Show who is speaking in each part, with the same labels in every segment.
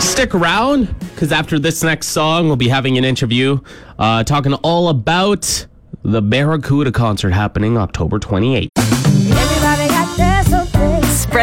Speaker 1: Stick around because after this next song, we'll be having an interview uh, talking all about the Barracuda concert happening October 28th.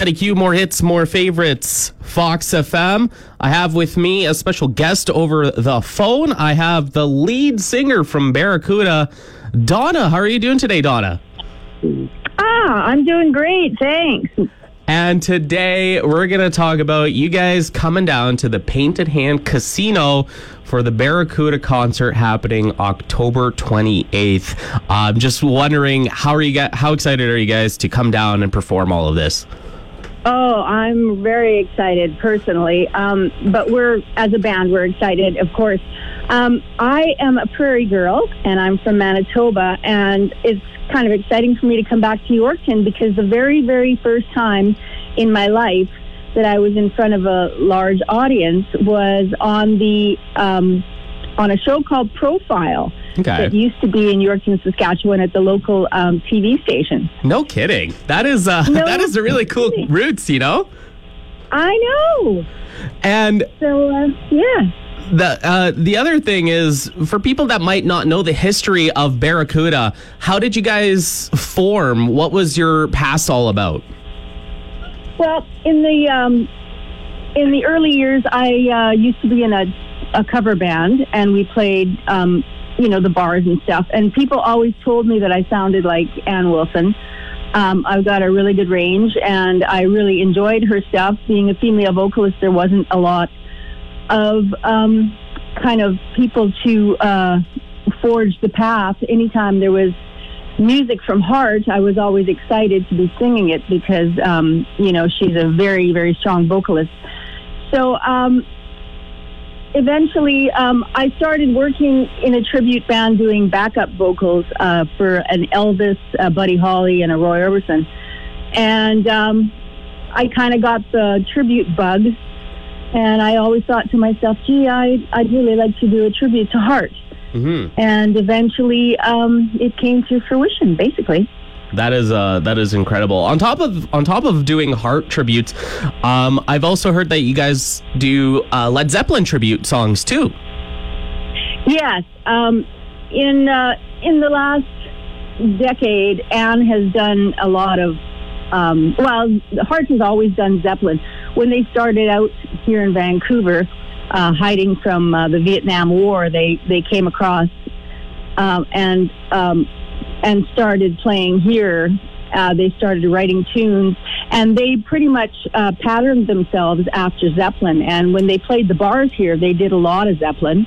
Speaker 1: Eddie Q, more hits, more favorites. Fox FM. I have with me a special guest over the phone. I have the lead singer from Barracuda, Donna. How are you doing today, Donna?
Speaker 2: Ah, I'm doing great. Thanks.
Speaker 1: And today we're going to talk about you guys coming down to the Painted Hand Casino for the Barracuda concert happening October 28th. I'm just wondering how are you guys, how excited are you guys to come down and perform all of this?
Speaker 2: Oh, I'm very excited personally. Um, but we're, as a band, we're excited, of course. Um, I am a prairie girl and I'm from Manitoba, and it's kind of exciting for me to come back to Yorkton because the very, very first time in my life that I was in front of a large audience was on the um, on a show called Profile
Speaker 1: Okay.
Speaker 2: that used to be in Yorkton, Saskatchewan, at the local um, TV station.
Speaker 1: No kidding. That is uh,
Speaker 2: No
Speaker 1: that is a really cool
Speaker 2: kidding.
Speaker 1: roots, you know.
Speaker 2: I know.
Speaker 1: And
Speaker 2: So uh, yeah.
Speaker 1: the uh, the other thing is for people that might not know the history of Barracuda, how did you guys form? What was your past all about?
Speaker 2: Well, in the um, in the early years, I uh, used to be in a, a cover band, and we played, um, you know, the bars and stuff. And people always told me that I sounded like Ann Wilson. Um, I've got a really good range, and I really enjoyed her stuff. Being a female vocalist, there wasn't a lot of um, kind of people to uh, forge the path. Anytime there was music from heart, I was always excited to be singing it because, um, you know, she's a very, very strong vocalist. So um, eventually, um, I started working in a tribute band doing backup vocals uh, for an Elvis, uh, Buddy Holly, and a Roy Orbison. And um, I kind of got the tribute bug. And I always thought to myself, gee, I, I'd really like to do a tribute to Heart
Speaker 1: hmm
Speaker 2: and eventually um, it came to fruition basically
Speaker 1: That is uh, that is incredible. On top of on top of doing heart tributes, um, I've also heard that you guys do uh, Led Zeppelin tribute songs too.
Speaker 2: yes um, in uh, in the last decade ann has done a lot of um, well hearts has always done zeppelin when they started out here in vancouver uh, hiding from uh, the vietnam war they they came across um, and um, and started playing here. Uh, they started writing tunes, and they pretty much uh, patterned themselves after Zeppelin. And when they played the bars here, they did a lot of Zeppelin,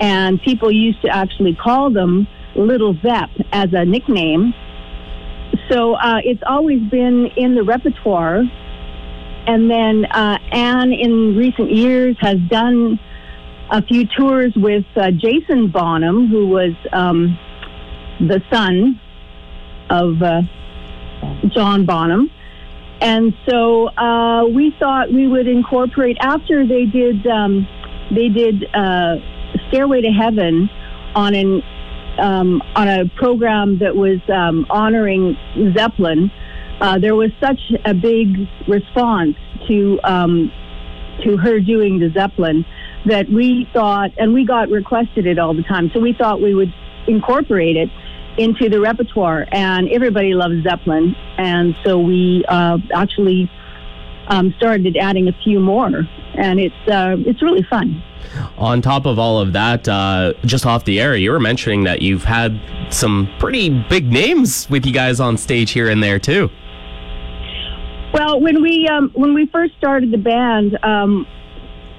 Speaker 2: and people used to actually call them Little Zepp as a nickname. So uh, it's always been in the repertoire. And then uh, Ann, in recent years, has done a few tours with uh, Jason Bonham, who was um, the son of uh, John Bonham. And so uh, we thought we would incorporate after they did um, they did uh, Stairway to Heaven on an um, on a program that was um, honoring Zeppelin. Uh, there was such a big response to um, to her doing the Zeppelin that we thought, and we got requested it all the time. So we thought we would incorporate it into the repertoire, and everybody loves Zeppelin, and so we uh, actually um, started adding a few more and it's uh, it's really fun.
Speaker 1: On top of all of that, uh, just off the air, you were mentioning that you've had some pretty big names with you guys on stage here and there too.
Speaker 2: Well, when we um, when we first started the band, um,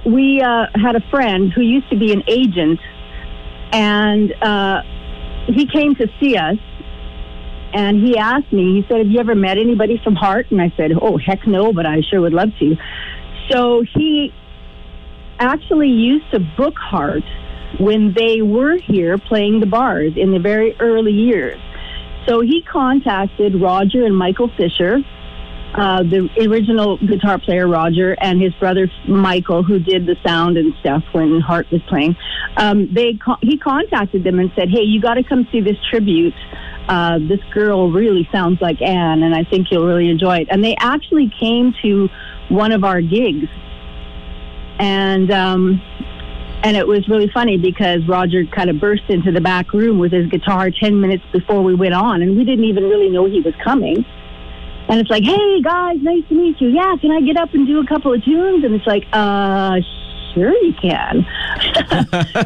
Speaker 2: we uh, had a friend who used to be an agent, and uh, he came to see us. And he asked me, he said, Have you ever met anybody from Heart? And I said, Oh, heck no, but I sure would love to. So he actually used to book Heart when they were here playing the bars in the very early years. So he contacted Roger and Michael Fisher, uh, the original guitar player Roger and his brother Michael, who did the sound and stuff when Heart was playing. Um, they co- he contacted them and said, "Hey, you got to come see this tribute. Uh, this girl really sounds like Ann, and I think you'll really enjoy it." And they actually came to one of our gigs, and. Um, and it was really funny because Roger kind of burst into the back room with his guitar 10 minutes before we went on, and we didn't even really know he was coming. And it's like, hey guys, nice to meet you. Yeah, can I get up and do a couple of tunes? And it's like, uh, sure you can.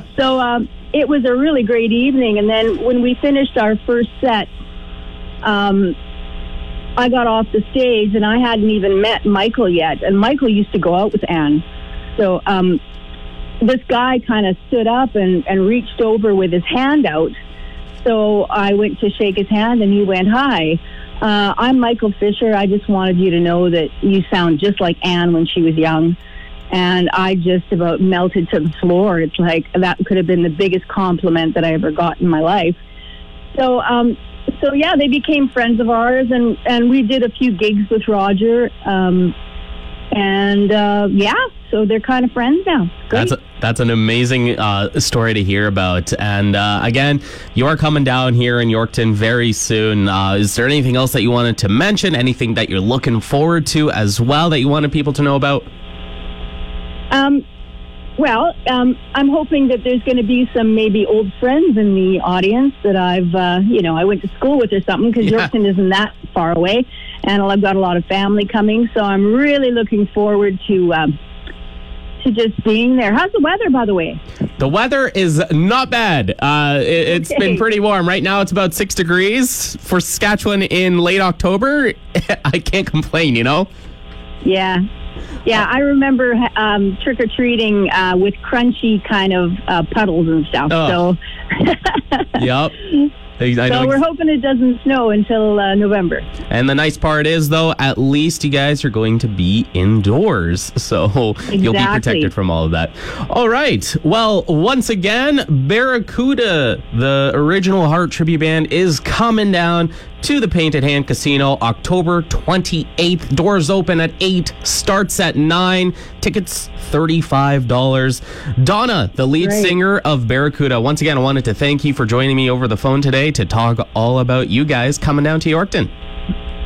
Speaker 2: so um, it was a really great evening. And then when we finished our first set, um, I got off the stage and I hadn't even met Michael yet. And Michael used to go out with Ann. So um, this guy kind of stood up and, and reached over with his hand out. So I went to shake his hand and he went, Hi, uh, I'm Michael Fisher. I just wanted you to know that you sound just like Ann when she was young. And I just about melted to the floor. It's like that could have been the biggest compliment that I ever got in my life. So, um, so yeah, they became friends of ours, and and we did a few gigs with Roger. Um, and uh, yeah, so they're kind of friends now. Great.
Speaker 1: That's a, that's an amazing uh, story to hear about. And uh, again, you are coming down here in Yorkton very soon. Uh, is there anything else that you wanted to mention? Anything that you're looking forward to as well that you wanted people to know about?
Speaker 2: Um, well, um, I'm hoping that there's going to be some maybe old friends in the audience that I've, uh, you know, I went to school with or something because
Speaker 1: Yeah.
Speaker 2: Yorkton isn't that far away, and I've got a lot of family coming, so I'm really looking forward to um, to just being there. How's the weather, by the way?
Speaker 1: The weather is not bad. Uh, it, it's
Speaker 2: Okay.
Speaker 1: been pretty warm. Right now, it's about six degrees for Saskatchewan in late October. I can't complain, you know?
Speaker 2: Yeah. Yeah, I remember um, trick or treating uh, with crunchy kind of uh, puddles and stuff.
Speaker 1: Oh.
Speaker 2: So,
Speaker 1: Yep. I know
Speaker 2: so we're hoping it doesn't snow until uh, November.
Speaker 1: and the nice part is, though, at least you guys are going to be indoors. So you'll be protected from all of that. All right. Well, once again, Barracuda, the original Heart Tribute Band, is coming down to the Painted Hand Casino October 28th. Doors open at 8, starts at 9. Tickets $35. Donna, the lead
Speaker 2: Great.
Speaker 1: singer of Barracuda, once again, I wanted to thank you for joining me over the phone today to talk all about you guys coming down to Yorkton.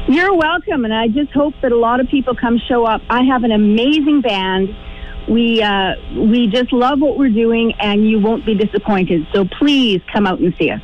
Speaker 2: You're welcome, and I just hope that a lot of people come show up. I have an amazing band. We uh, we just love what we're doing, and you won't be disappointed. So please come out and see us.